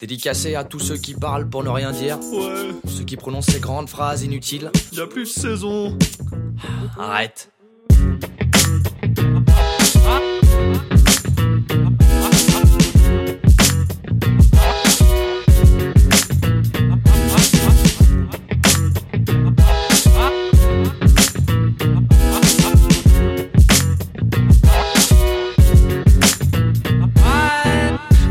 Dédicacé à tous ceux qui parlent pour ne rien dire, Ouais, ceux qui prononcent ces grandes phrases inutiles. y a plus de saison. Arrête.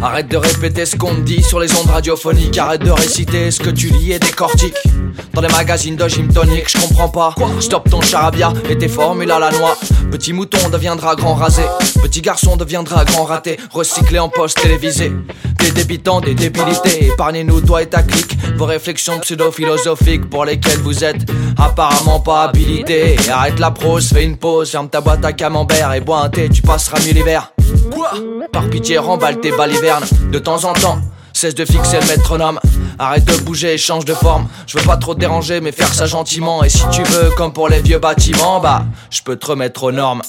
Arrête de répéter ce qu'on te dit sur les ondes radiophoniques. Arrête de réciter ce que tu lis et décortiques. Dans les magazines de gym tonic, je comprends pas. Stop ton charabia et tes formules à la noix. Petit mouton deviendra grand rasé. Petit garçon deviendra grand raté. Recyclé en poste télévisé. Des débitants, des débilités. Épargnez-nous, toi et ta clique. Vos réflexions pseudo-philosophiques pour lesquelles vous êtes apparemment pas habilités. Et arrête la prose, fais une pause. Ferme ta boîte à camembert et bois un thé, tu passeras mieux l'hiver. Par pitié, remballe tes balivernes de temps en temps. Cesse de fixer le métronome. Arrête de bouger, change de forme. Je veux pas trop déranger, mais faire ça gentiment. Et si tu veux, comme pour les vieux bâtiments, bah, je peux te remettre aux normes.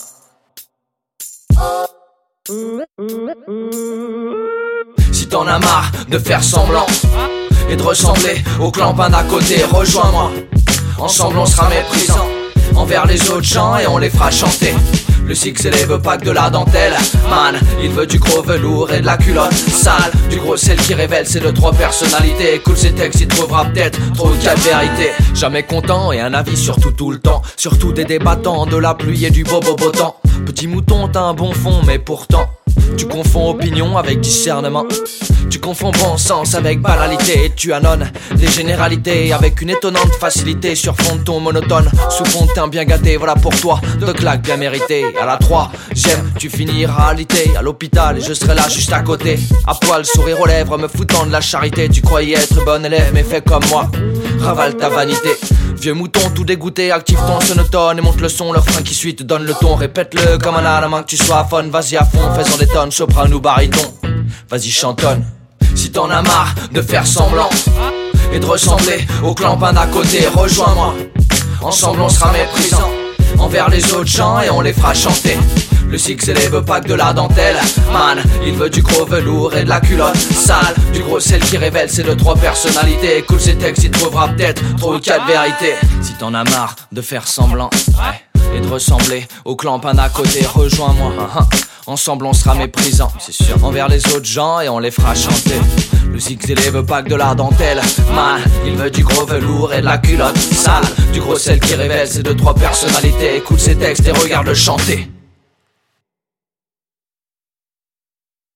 Si t'en as marre de faire semblant et de ressembler au clampin d'à côté, rejoins-moi. Ensemble, on sera méprisant envers les autres gens et on les fera chanter. Le six élève pas que de la dentelle. Man, il veut du gros velours et de la culotte sale. Du gros sel qui révèle ses deux trois personnalités. Écoute ses textes, il trouvera peut-être trop de vérité Jamais content et un avis surtout tout le temps. Surtout des débattants, de la pluie et du beau beau temps. Petit mouton, t'as un bon fond mais pourtant tu confonds opinion avec discernement. Tu confonds bon sens avec banalité. Tu annonnes des généralités avec une étonnante facilité sur fond de ton monotone. Sous fond de teint bien gâté, voilà pour toi. Deux claques bien méritées. À la 3, j'aime, tu finiras alité. À l'hôpital et je serai là juste à côté. À poil, sourire aux lèvres, me foutant de la charité. Tu croyais être bon élève, mais fais comme moi. Ravale ta vanité. Vieux mouton tout dégoûté, active ton sonotone et monte le son, leur frein qui suit te donne le ton, répète-le comme un à que tu sois à fun, vas-y à fond, faisons des tonnes, soprano ou baryton, vas-y chantonne. Si t'en as marre de faire semblant et de ressembler au clampin d'à côté, rejoins-moi. Ensemble on sera méprisant envers les autres gens et on les fera chanter. Le six élève pas que de la dentelle. Man, il veut du gros velours et de la culotte sale. Du gros sel qui révèle ses deux trois personnalités. Écoute ses textes, il trouvera peut-être trop quatre vérités. Si t'en as marre de faire semblant ouais, Et de ressembler au clampin d'à côté Rejoins-moi. Ensemble on sera méprisant, c'est sûr. Envers les autres gens et on les fera chanter. Le six élève pas que de la dentelle. Man, il veut du gros velours et de la culotte sale. Du gros sel qui révèle ses deux trois personnalités. Écoute ses textes et regarde le chanter